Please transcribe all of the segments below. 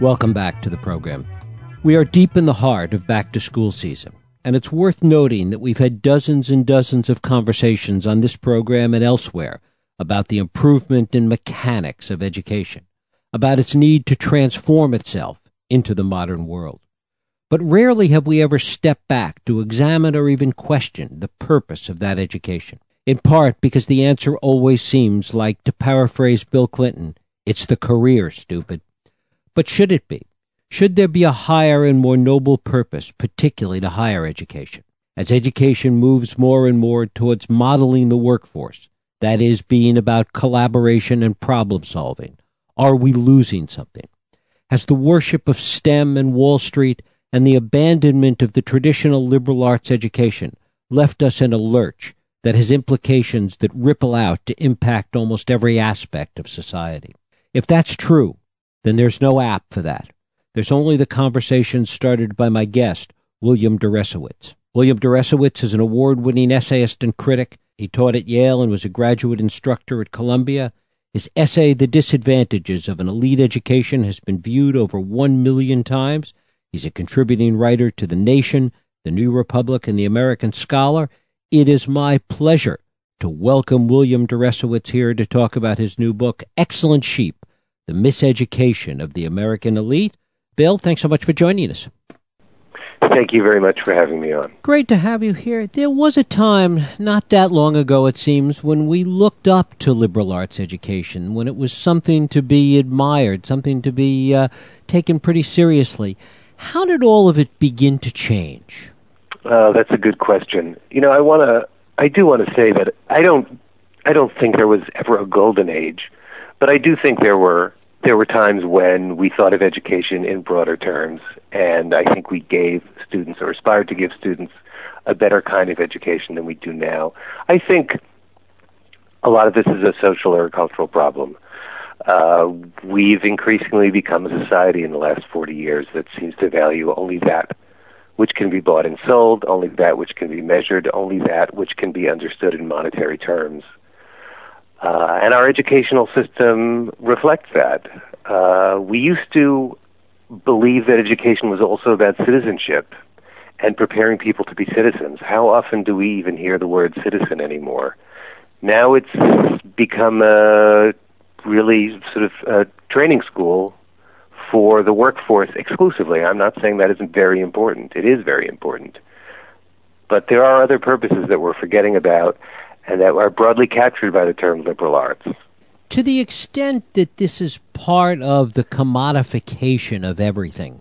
Welcome back to the program. We are deep in the heart of back to school season, and it's worth noting that we've had dozens and dozens of conversations on this program and elsewhere about the improvement in mechanics of education, about its need to transform itself into the modern world. But rarely have we ever stepped back to examine or even question the purpose of that education, in part because the answer always seems like, to paraphrase Bill Clinton, it's the career, stupid. But should it be? Should there be a higher and more noble purpose, particularly to higher education? As education moves more and more towards modeling the workforce, that is, being about collaboration and problem solving, are we losing something? Has the worship of STEM and Wall Street and the abandonment of the traditional liberal arts education left us in a lurch that has implications that ripple out to impact almost every aspect of society? If that's true, then there's no app for that. There's only the conversation started by my guest, William Deresiewicz. William Deresiewicz is an award winning essayist and critic. He taught at Yale and was a graduate instructor at Columbia. His essay, The Disadvantages of an Elite Education, has been viewed over one million times. He's a contributing writer to The Nation, The New Republic, and The American Scholar. It is my pleasure to welcome William Deresiewicz here to talk about his new book, Excellent Sheep the miseducation of the American elite. Bill, thanks so much for joining us. Thank you very much for having me on. Great to have you here. There was a time, not that long ago it seems, when we looked up to liberal arts education, when it was something to be admired, something to be uh, taken pretty seriously. How did all of it begin to change? Uh, that's a good question. You know, I want to, I do want to say that I don't, I don't think there was ever a golden age, but I do think there were there were times when we thought of education in broader terms, and I think we gave students or aspired to give students a better kind of education than we do now. I think a lot of this is a social or a cultural problem. Uh, we've increasingly become a society in the last 40 years that seems to value only that which can be bought and sold, only that which can be measured, only that which can be understood in monetary terms. Uh, and our educational system reflects that. Uh, we used to believe that education was also about citizenship and preparing people to be citizens. How often do we even hear the word citizen anymore? Now it's become a really sort of a training school for the workforce exclusively. I'm not saying that isn't very important. It is very important. But there are other purposes that we're forgetting about and that are broadly captured by the term liberal arts. To the extent that this is part of the commodification of everything,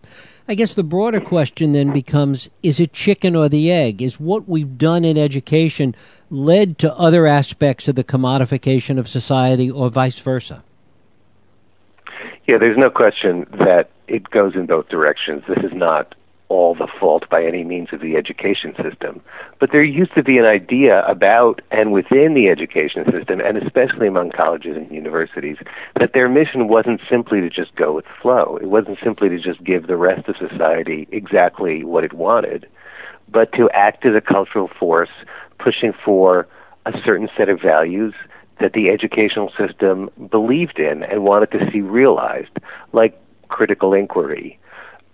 I guess the broader question then becomes is it chicken or the egg? Is what we've done in education led to other aspects of the commodification of society or vice versa? Yeah, there's no question that it goes in both directions. This is not all the fault by any means of the education system. But there used to be an idea about and within the education system, and especially among colleges and universities, that their mission wasn't simply to just go with the flow. It wasn't simply to just give the rest of society exactly what it wanted, but to act as a cultural force pushing for a certain set of values that the educational system believed in and wanted to see realized, like critical inquiry,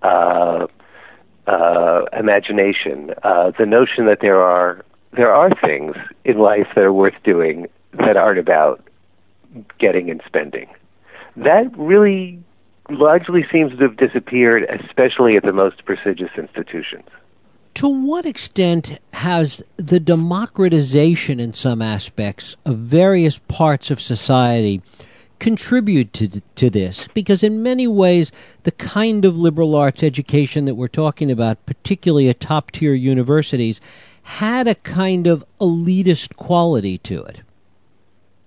uh, uh, imagination, uh, the notion that there are there are things in life that are worth doing that aren't about getting and spending. That really largely seems to have disappeared, especially at the most prestigious institutions. To what extent has the democratization in some aspects of various parts of society contribute to, to this because in many ways the kind of liberal arts education that we're talking about particularly at top tier universities had a kind of elitist quality to it.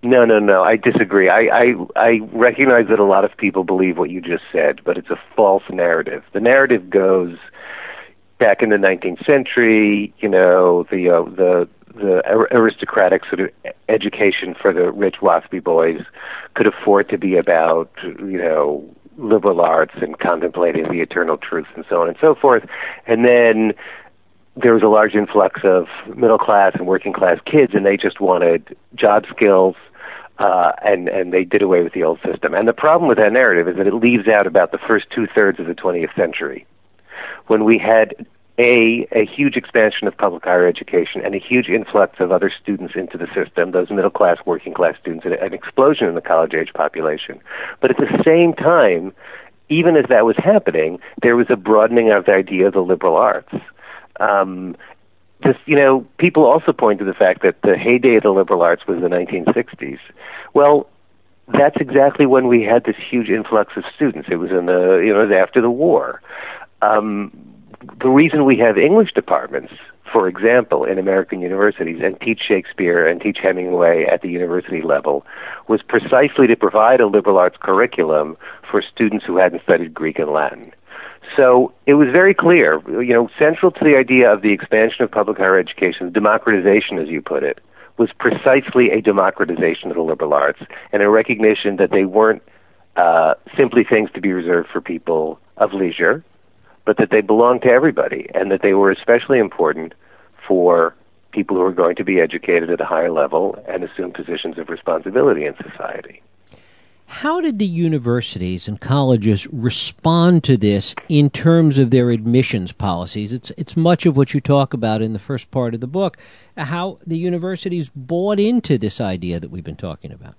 No no no. I disagree. I i i recognize that a lot of people believe what you just said but it's a false narrative. The narrative goes back in the 19th century you know the uh, the the aristocratic sort of education for the rich waspy boys could afford to be about you know liberal arts and contemplating the eternal truth and so on and so forth and then there was a large influx of middle class and working class kids and they just wanted job skills Uh, and and they did away with the old system. And the problem with that narrative is that it leaves out about the first two thirds of the 20th century, when we had a a huge expansion of public higher education and a huge influx of other students into the system, those middle class, working class students, and an explosion in the college age population. But at the same time, even as that was happening, there was a broadening of the idea of the liberal arts. Um, this, you know, people also point to the fact that the heyday of the liberal arts was the 1960s. Well, that's exactly when we had this huge influx of students. It was in the, you know, it was after the war. Um, the reason we have English departments, for example, in American universities and teach Shakespeare and teach Hemingway at the university level was precisely to provide a liberal arts curriculum for students who hadn't studied Greek and Latin. So it was very clear, you know, central to the idea of the expansion of public higher education, democratization, as you put it, was precisely a democratization of the liberal arts and a recognition that they weren't uh, simply things to be reserved for people of leisure, but that they belonged to everybody and that they were especially important for people who are going to be educated at a higher level and assume positions of responsibility in society. How did the universities and colleges respond to this in terms of their admissions policies? It's it's much of what you talk about in the first part of the book. How the universities bought into this idea that we've been talking about.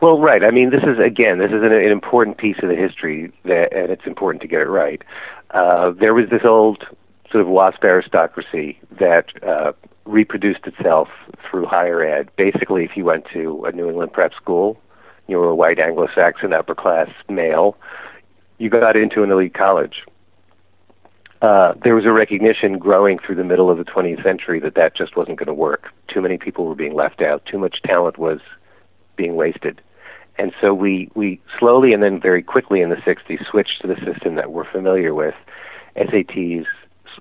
Well, right. I mean, this is again, this is an, an important piece of the history, that, and it's important to get it right. Uh, there was this old sort of WASP aristocracy that uh, reproduced itself through higher ed. Basically, if you went to a New England prep school, you were a white Anglo-Saxon upper class male, you got into an elite college. Uh, there was a recognition growing through the middle of the 20th century that that just wasn't going to work. Too many people were being left out. Too much talent was being wasted. And so we, we slowly and then very quickly in the 60s switched to the system that we're familiar with SATs,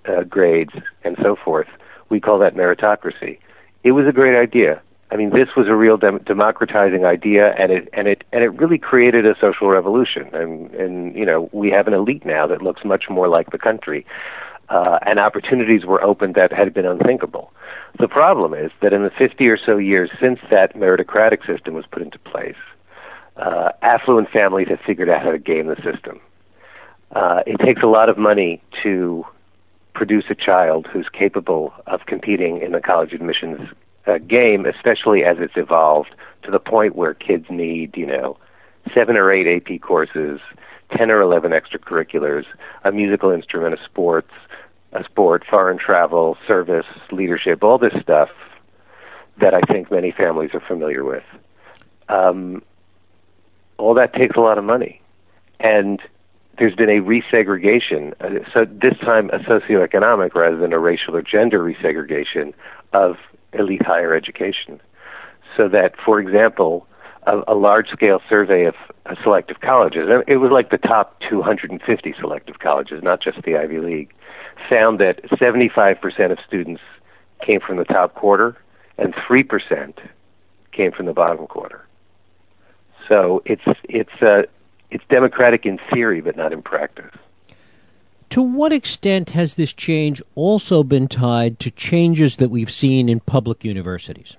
uh, grades, and so forth. We call that meritocracy. It was a great idea. I mean, this was a real dem- democratizing idea, and it and it and it really created a social revolution. And and you know, we have an elite now that looks much more like the country, uh, and opportunities were opened that had been unthinkable. The problem is that in the 50 or so years since that meritocratic system was put into place, uh, affluent families have figured out how to game the system. Uh, it takes a lot of money to produce a child who's capable of competing in the college admissions uh, game, especially as it's evolved to the point where kids need, you know, seven or eight AP courses, ten or eleven extracurriculars, a musical instrument, a sports, a sport, foreign travel, service, leadership, all this stuff that I think many families are familiar with. Um, all that takes a lot of money. And there's been a resegregation, so this time a socioeconomic rather than a racial or gender resegregation of elite higher education. So that, for example, a, a large scale survey of uh, selective colleges, and it was like the top 250 selective colleges, not just the Ivy League, found that 75% of students came from the top quarter and 3% came from the bottom quarter. So it's it's uh, it's democratic in theory, but not in practice. To what extent has this change also been tied to changes that we've seen in public universities?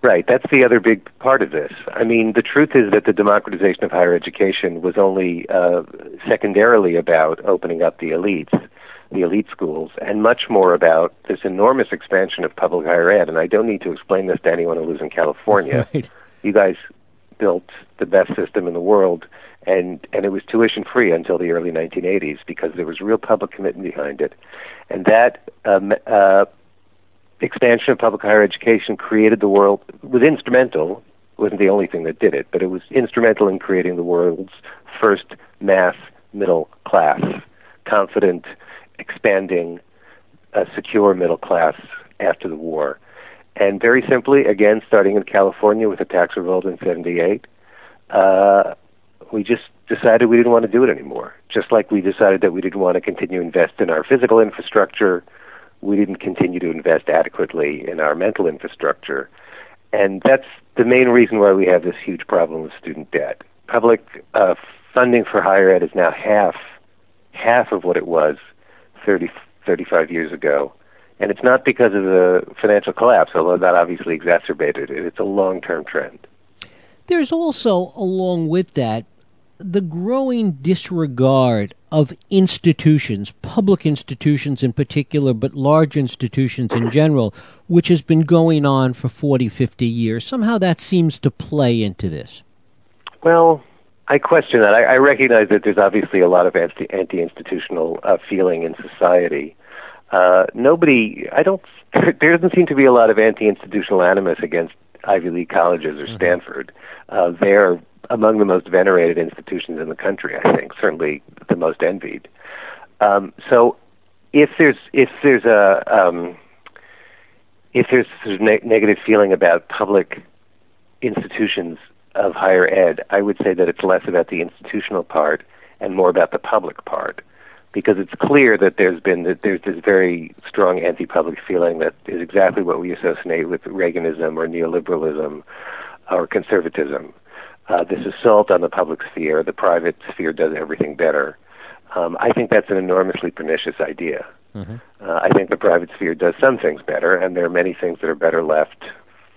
Right, that's the other big part of this. I mean, the truth is that the democratization of higher education was only uh, secondarily about opening up the elites, the elite schools, and much more about this enormous expansion of public higher ed. And I don't need to explain this to anyone who lives in California. Right. You guys built the best system in the world, and and it was tuition free until the early 1980s because there was real public commitment behind it, and that um, uh, expansion of public higher education created the world was instrumental. Wasn't the only thing that did it, but it was instrumental in creating the world's first mass middle class, confident, expanding, uh, secure middle class after the war. And very simply, again, starting in California with the tax revolt in 78, uh, we just decided we didn't want to do it anymore. Just like we decided that we didn't want to continue to invest in our physical infrastructure, we didn't continue to invest adequately in our mental infrastructure. And that's the main reason why we have this huge problem with student debt. Public uh, funding for higher ed is now half half of what it was 30, 35 years ago. And it's not because of the financial collapse, although that obviously exacerbated it. It's a long term trend. There's also, along with that, the growing disregard of institutions, public institutions in particular, but large institutions in general, which has been going on for 40, 50 years. Somehow that seems to play into this. Well, I question that. I, I recognize that there's obviously a lot of anti, anti-institutional uh, feeling in society. Uh, nobody, I don't, there doesn't seem to be a lot of anti-institutional animus against Ivy League colleges or mm-hmm. Stanford. Uh, they're among the most venerated institutions in the country. I think certainly the most envied. Um, so, if there's if there's a um, if there's sort of ne- negative feeling about public institutions of higher ed, I would say that it's less about the institutional part and more about the public part, because it's clear that there's been that there's this very strong anti-public feeling that is exactly what we associate with Reaganism or neoliberalism or conservatism. Uh, this assault on the public sphere, the private sphere does everything better. Um, I think that's an enormously pernicious idea. Mm-hmm. Uh, I think the private sphere does some things better, and there are many things that are better left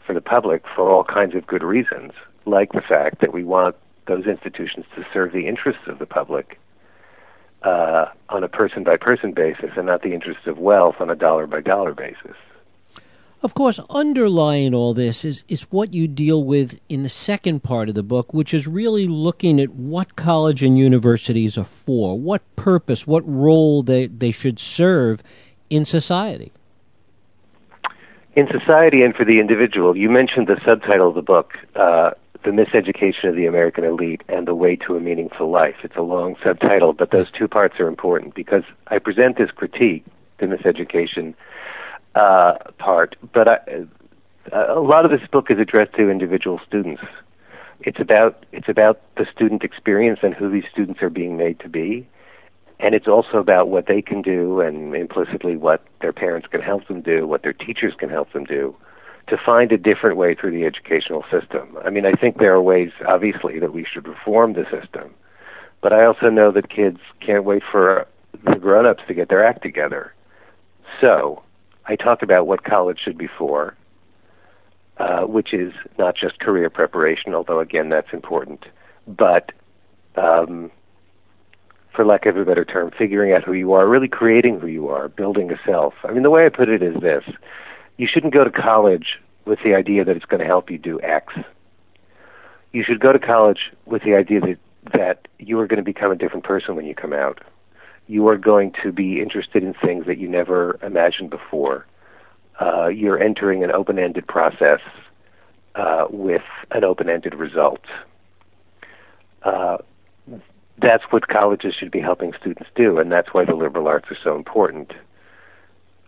for the public for all kinds of good reasons like the fact that we want those institutions to serve the interests of the public uh, on a person by person basis and not the interests of wealth on a dollar by dollar basis. Of course, underlying all this is, is what you deal with in the second part of the book, which is really looking at what college and universities are for, what purpose, what role they, they should serve in society. In society and for the individual, you mentioned the subtitle of the book, uh, the Miseducation of the American Elite and The Way to a Meaningful Life. It's a long subtitle, but those two parts are important because I present this critique, the miseducation uh, part, but I, a lot of this book is addressed to individual students. It's about it's about the student experience and who these students are being made to be, and it's also about what they can do and implicitly what their parents can help them do, what their teachers can help them do to find a different way through the educational system. I mean, I think there are ways, obviously, that we should reform the system, but I also know that kids can't wait for the grown ups to get their act together. So, I talk about what college should be for, uh, which is not just career preparation, although, again, that's important, but um, for lack of a better term, figuring out who you are, really creating who you are, building a self. I mean, the way I put it is this you shouldn't go to college with the idea that it's going to help you do X. You should go to college with the idea that that you are going to become a different person when you come out. You are going to be interested in things that you never imagined before. Uh, you're entering an open-ended process uh, with an open-ended result. Uh, that's what colleges should be helping students do, and that's why the liberal arts are so important.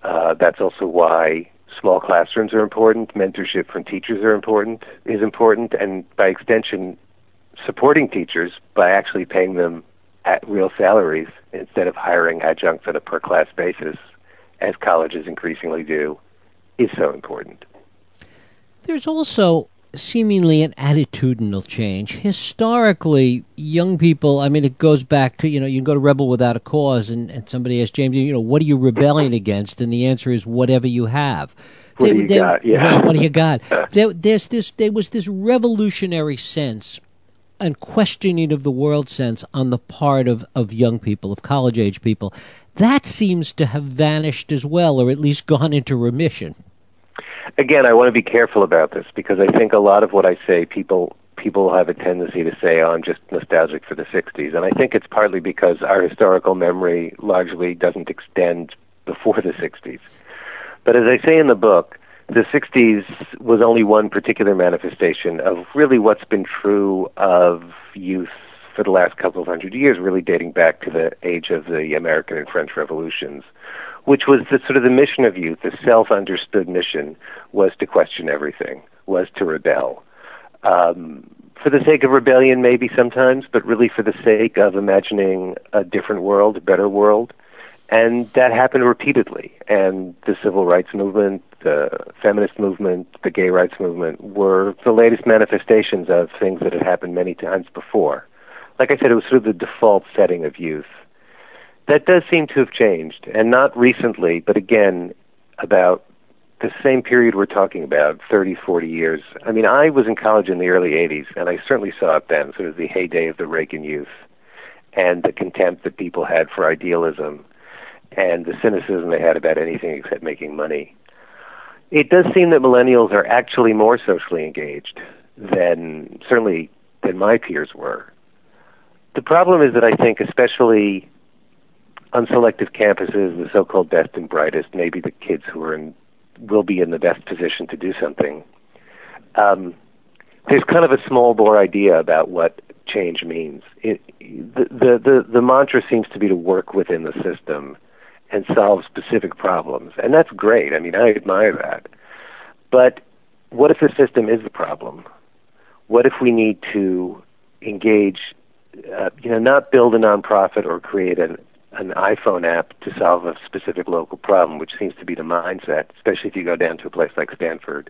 Uh, that's also why small classrooms are important, mentorship from teachers are important, is important, and by extension, supporting teachers by actually paying them at real salaries instead of hiring adjuncts on a per class basis, as colleges increasingly do, is so important. There's also seemingly an attitudinal change. Historically, young people, I mean, it goes back to, you know, you can go to Rebel Without a Cause and, and somebody asks James, you know, what are you rebelling against? And the answer is whatever you have. What they, do you they, got? Yeah. what do you got? there, there's this, there was this revolutionary sense and questioning of the world sense on the part of, of young people, of college age people. That seems to have vanished as well, or at least gone into remission again, I want to be careful about this because I think a lot of what I say, people people have a tendency to say, "Oh, I'm just nostalgic for the '60s," and I think it's partly because our historical memory largely doesn't extend before the '60s. But as I say in the book, the '60s was only one particular manifestation of really what's been true of youth for the last couple of hundred years, really dating back to the age of the American and French revolutions which was the sort of the mission of youth, the self-understood mission was to question everything, was to rebel. Um, for the sake of rebellion, maybe sometimes, but really for the sake of imagining a different world, a better world. And that happened repeatedly. And the civil rights movement, the feminist movement, the gay rights movement were the latest manifestations of things that had happened many times before. Like I said, it was sort of the default setting of youth that does seem to have changed, and not recently, but again, about the same period we're talking about, 30, 40 years. I mean, I was in college in the early 80s, and I certainly saw it then, sort of the heyday of the Reagan youth and the contempt that people had for idealism and the cynicism they had about anything except making money. It does seem that millennials are actually more socially engaged than certainly than my peers were. The problem is that I think, especially on selective campuses, the so-called best and brightest, maybe the kids who are in will be in the best position to do something. Um, there's kind of a small bore idea about what change means. It, the, the the the mantra seems to be to work within the system and solve specific problems, and that's great. I mean, I admire that. But what if the system is the problem? What if we need to engage, uh, you know, not build a nonprofit or create an an iPhone app to solve a specific local problem, which seems to be the mindset, especially if you go down to a place like Stanford.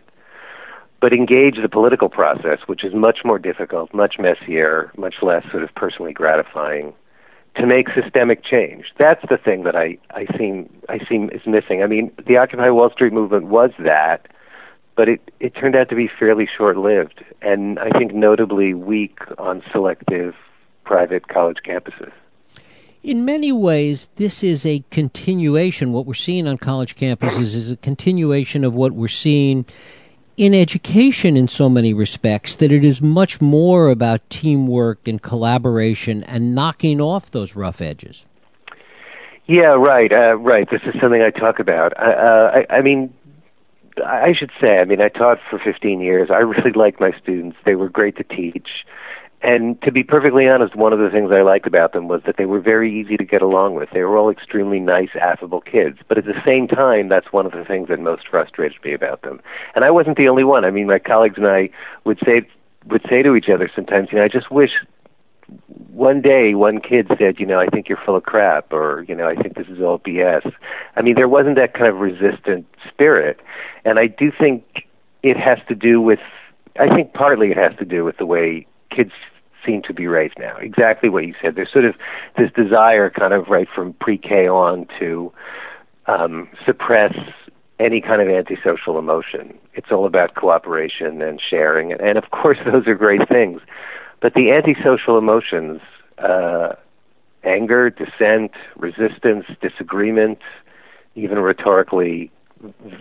But engage the political process, which is much more difficult, much messier, much less sort of personally gratifying, to make systemic change. That's the thing that I, I seem I seem is missing. I mean, the Occupy Wall Street movement was that, but it, it turned out to be fairly short lived and I think notably weak on selective private college campuses. In many ways, this is a continuation. What we're seeing on college campuses is a continuation of what we're seeing in education in so many respects that it is much more about teamwork and collaboration and knocking off those rough edges. Yeah, right, uh, right. This is something I talk about. Uh, I, I mean, I should say, I mean, I taught for 15 years. I really liked my students. They were great to teach. And to be perfectly honest, one of the things I liked about them was that they were very easy to get along with. They were all extremely nice, affable kids. But at the same time, that's one of the things that most frustrated me about them. And I wasn't the only one. I mean, my colleagues and I would say would say to each other sometimes, you know, I just wish one day one kid said, you know, I think you're full of crap, or you know, I think this is all BS. I mean, there wasn't that kind of resistant spirit, and I do think it has to do with. I think partly it has to do with the way kids seem to be raised now. Exactly what you said. There's sort of this desire, kind of right from pre-K on, to um, suppress any kind of antisocial emotion. It's all about cooperation and sharing, and, and of course, those are great things. But the antisocial emotions, uh, anger, dissent, resistance, disagreement, even rhetorically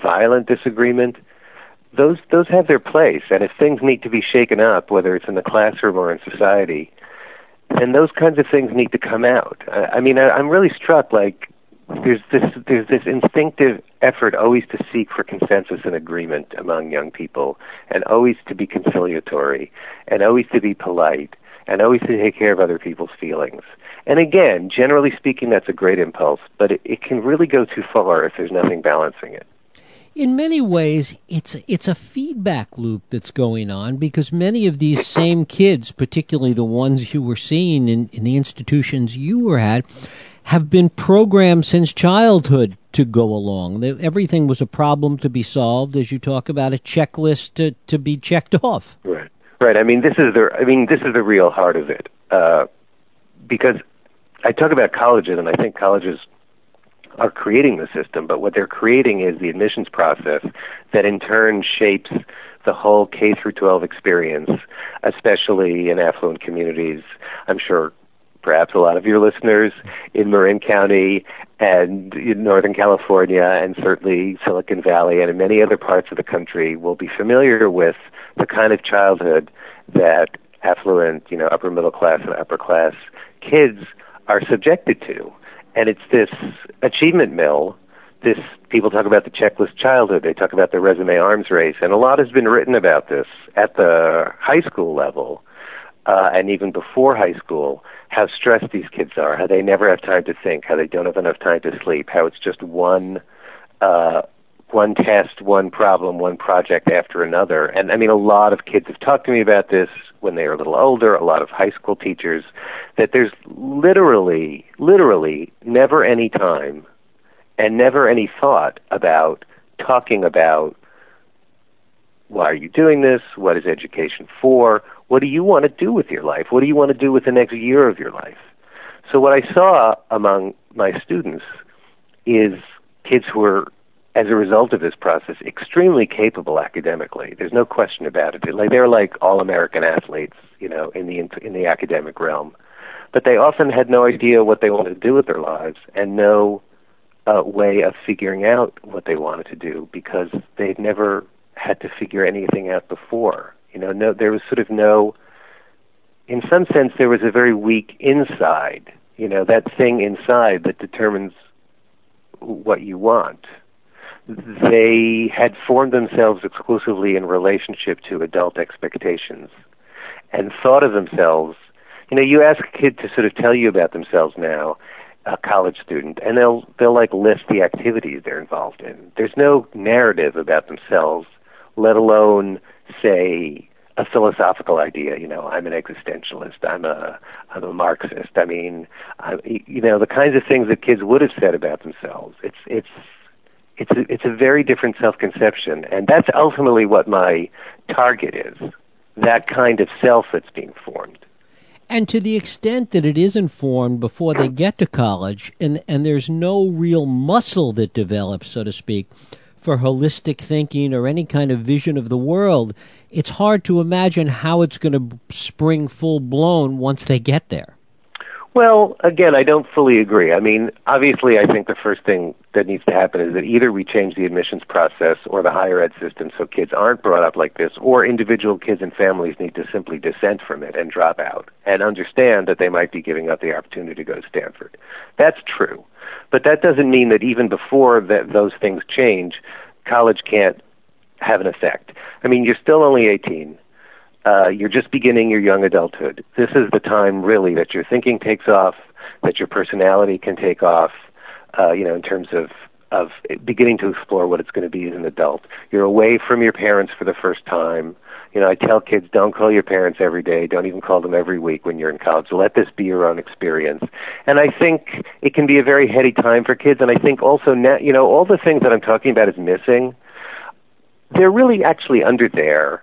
violent disagreement, those those have their place. And if things need to be shaken up, whether it's in the classroom or in society, then those kinds of things need to come out. I, I mean, I, I'm really struck. Like there's this there's this instinctive effort always to seek for consensus and agreement among young people, and always to be conciliatory, and always to be polite, and always to take care of other people's feelings. And again, generally speaking, that's a great impulse, but it, it can really go too far if there's nothing balancing it in many ways, it's it's a feedback loop that's going on because many of these same kids, particularly the ones you were seeing in, in the institutions you were at, have been programmed since childhood to go along. Everything was a problem to be solved, as you talk about a checklist to to be checked off. Right, right. I mean, this is the I mean this is the real heart of it, uh, because I talk about colleges, and I think colleges are creating the system, but what they're creating is the admissions process that in turn shapes the whole K through 12 experience, especially in affluent communities. I'm sure perhaps a lot of your listeners in Marin County and in Northern California and certainly Silicon Valley and in many other parts of the country will be familiar with the kind of childhood that affluent, you know, upper middle class and upper class kids are subjected to and it's this achievement mill. This people talk about the checklist childhood. They talk about the resume arms race, and a lot has been written about this at the high school level, uh, and even before high school. How stressed these kids are, how they never have time to think, how they don't have enough time to sleep, how it's just one uh, one test, one problem, one project after another. And I mean, a lot of kids have talked to me about this when they were a little older, a lot of high school teachers, that there's literally, literally never any time and never any thought about talking about why are you doing this? What is education for? What do you want to do with your life? What do you want to do with the next year of your life? So what I saw among my students is kids who were as a result of this process, extremely capable academically. There's no question about it. They're like all American athletes, you know, in the in the academic realm, but they often had no idea what they wanted to do with their lives and no uh, way of figuring out what they wanted to do because they'd never had to figure anything out before. You know, no, there was sort of no. In some sense, there was a very weak inside. You know, that thing inside that determines what you want they had formed themselves exclusively in relationship to adult expectations and thought of themselves. You know you ask a kid to sort of tell you about themselves now a college student and they'll they'll like list the activities they're involved in. There's no narrative about themselves let alone say a philosophical idea you know i'm an existentialist i'm a i'm a marxist. I mean I, you know the kinds of things that kids would have said about themselves. It's it's it's a, it's a very different self-conception, and that's ultimately what my target is. That kind of self that's being formed. And to the extent that it is informed before they get to college, and and there's no real muscle that develops, so to speak, for holistic thinking or any kind of vision of the world, it's hard to imagine how it's going to spring full blown once they get there. Well, again, I don't fully agree. I mean, obviously, I think the first thing that needs to happen is that either we change the admissions process or the higher ed system so kids aren't brought up like this, or individual kids and families need to simply dissent from it and drop out and understand that they might be giving up the opportunity to go to Stanford. That's true. But that doesn't mean that even before that those things change, college can't have an effect. I mean, you're still only 18 uh, you're just beginning your young adulthood. This is the time, really, that your thinking takes off, that your personality can take off. Uh, you know, in terms of of beginning to explore what it's going to be as an adult. You're away from your parents for the first time. You know, I tell kids don't call your parents every day. Don't even call them every week when you're in college. Let this be your own experience. And I think it can be a very heady time for kids. And I think also, now, you know, all the things that I'm talking about is missing. They're really actually under there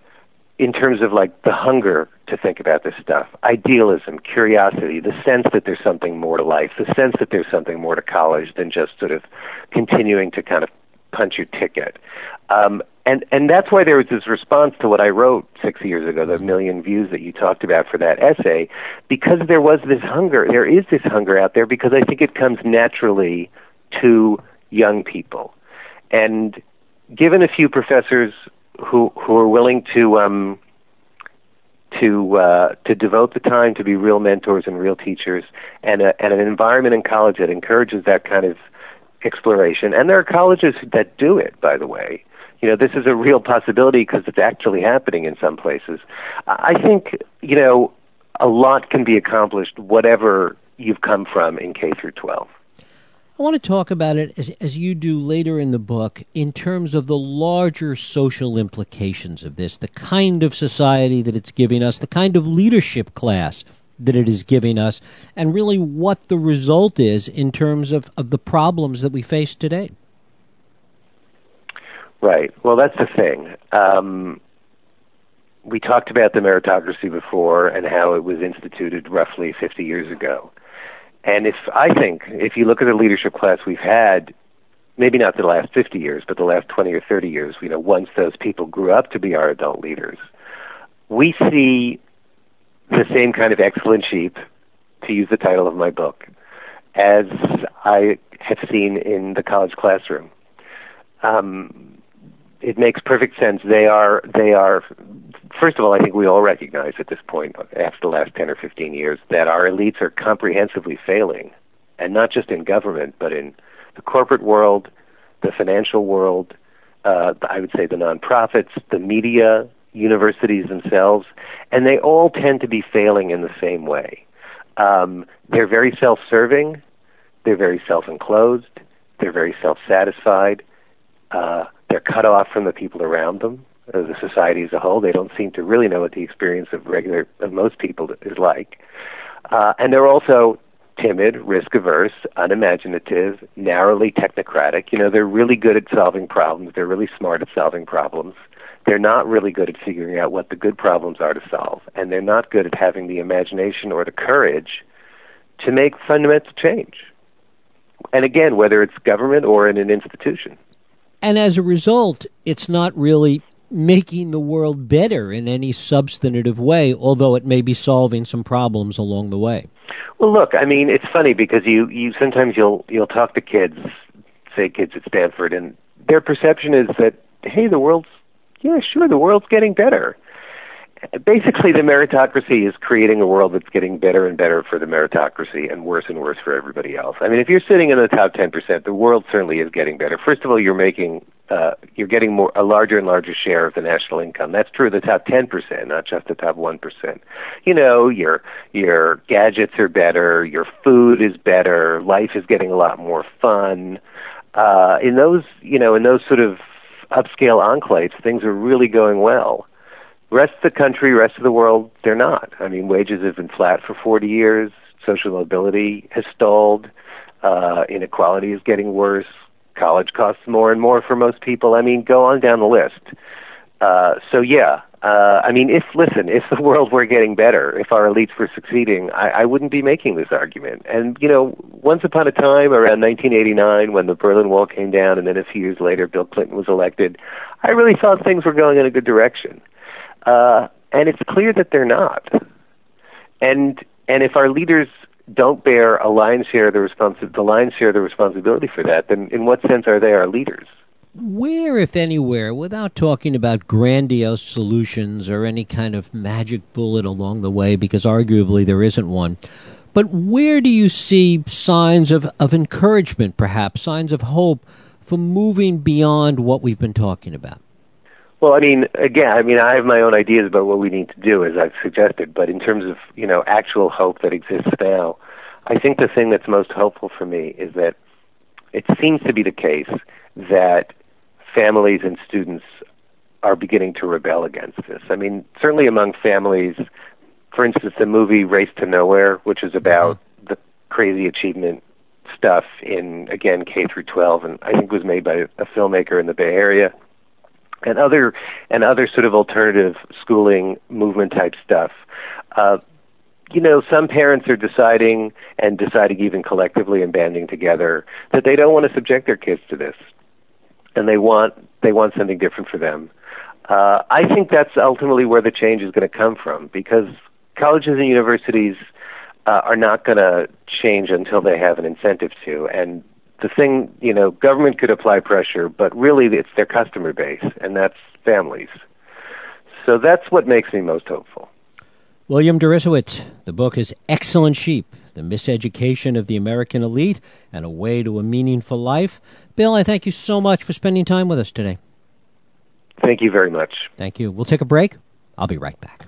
in terms of like the hunger to think about this stuff, idealism, curiosity, the sense that there's something more to life, the sense that there's something more to college than just sort of continuing to kind of punch your ticket. Um, and and that's why there was this response to what I wrote six years ago, the million views that you talked about for that essay, because there was this hunger. There is this hunger out there because I think it comes naturally to young people, and given a few professors who who are willing to um, to uh, to devote the time to be real mentors and real teachers, and a, and an environment in college that encourages that kind of exploration. And there are colleges that do it, by the way. You know, this is a real possibility because it's actually happening in some places. I think you know a lot can be accomplished whatever you've come from in K through 12. I want to talk about it as, as you do later in the book in terms of the larger social implications of this, the kind of society that it's giving us, the kind of leadership class that it is giving us, and really what the result is in terms of, of the problems that we face today. Right. Well, that's the thing. Um, we talked about the meritocracy before and how it was instituted roughly 50 years ago. And if I think if you look at the leadership class we've had, maybe not the last 50 years, but the last 20 or 30 years, you know, once those people grew up to be our adult leaders, we see the same kind of excellent sheep, to use the title of my book, as I have seen in the college classroom. Um, it makes perfect sense. They are they are first of all, I think we all recognize at this point, after the last 10 or 15 years, that our elites are comprehensively failing, and not just in government, but in the corporate world, the financial world, uh, I would say the nonprofits, the media, universities themselves, and they all tend to be failing in the same way. Um, they're very self serving, they're very self enclosed, they're very self satisfied, uh, they're cut off from the people around them of the society as a whole. They don't seem to really know what the experience of regular of most people is like, uh, and they're also timid, risk averse, unimaginative, narrowly technocratic. You know, they're really good at solving problems. They're really smart at solving problems. They're not really good at figuring out what the good problems are to solve, and they're not good at having the imagination or the courage to make fundamental change. And again, whether it's government or in an institution. And as a result, it's not really making the world better in any substantive way, although it may be solving some problems along the way. Well, look, I mean, it's funny because you you sometimes you'll you'll talk to kids, say kids at Stanford, and their perception is that hey, the world's yeah, sure, the world's getting better basically the meritocracy is creating a world that's getting better and better for the meritocracy and worse and worse for everybody else. I mean, if you're sitting in the top 10%, the world certainly is getting better. First of all, you're making uh, you're getting more a larger and larger share of the national income. That's true of the top 10%, not just the top 1%. You know, your your gadgets are better, your food is better, life is getting a lot more fun. Uh, in those, you know, in those sort of upscale enclaves, things are really going well rest of the country, rest of the world, they're not. I mean, wages have been flat for 40 years. Social mobility has stalled. Uh, inequality is getting worse. College costs more and more for most people. I mean, go on down the list. Uh, so yeah, uh, I mean, if listen, if the world were getting better, if our elites were succeeding, I, I wouldn't be making this argument. And you know, once upon a time, around 1989, when the Berlin Wall came down, and then a few years later, Bill Clinton was elected, I really thought things were going in a good direction. Uh, and it's clear that they're not. And and if our leaders don't bear a lion's share of the responsi- the lion's share of the responsibility for that, then in what sense are they our leaders? Where, if anywhere, without talking about grandiose solutions or any kind of magic bullet along the way, because arguably there isn't one, but where do you see signs of, of encouragement, perhaps, signs of hope for moving beyond what we've been talking about? Well, I mean, again, I mean, I have my own ideas about what we need to do, as I've suggested. But in terms of you know actual hope that exists now, I think the thing that's most hopeful for me is that it seems to be the case that families and students are beginning to rebel against this. I mean, certainly among families, for instance, the movie Race to Nowhere, which is about mm-hmm. the crazy achievement stuff in again K through 12, and I think was made by a filmmaker in the Bay Area and other and other sort of alternative schooling movement type stuff. Uh, you know, some parents are deciding and deciding even collectively and banding together that they don't want to subject their kids to this, and they want they want something different for them. Uh, I think that's ultimately where the change is going to come from because colleges and universities uh, are not going to change until they have an incentive to, and the thing, you know, government could apply pressure, but really it's their customer base, and that's families. So that's what makes me most hopeful. William Deresiewicz, the book is Excellent Sheep The Miseducation of the American Elite and a Way to a Meaningful Life. Bill, I thank you so much for spending time with us today. Thank you very much. Thank you. We'll take a break. I'll be right back.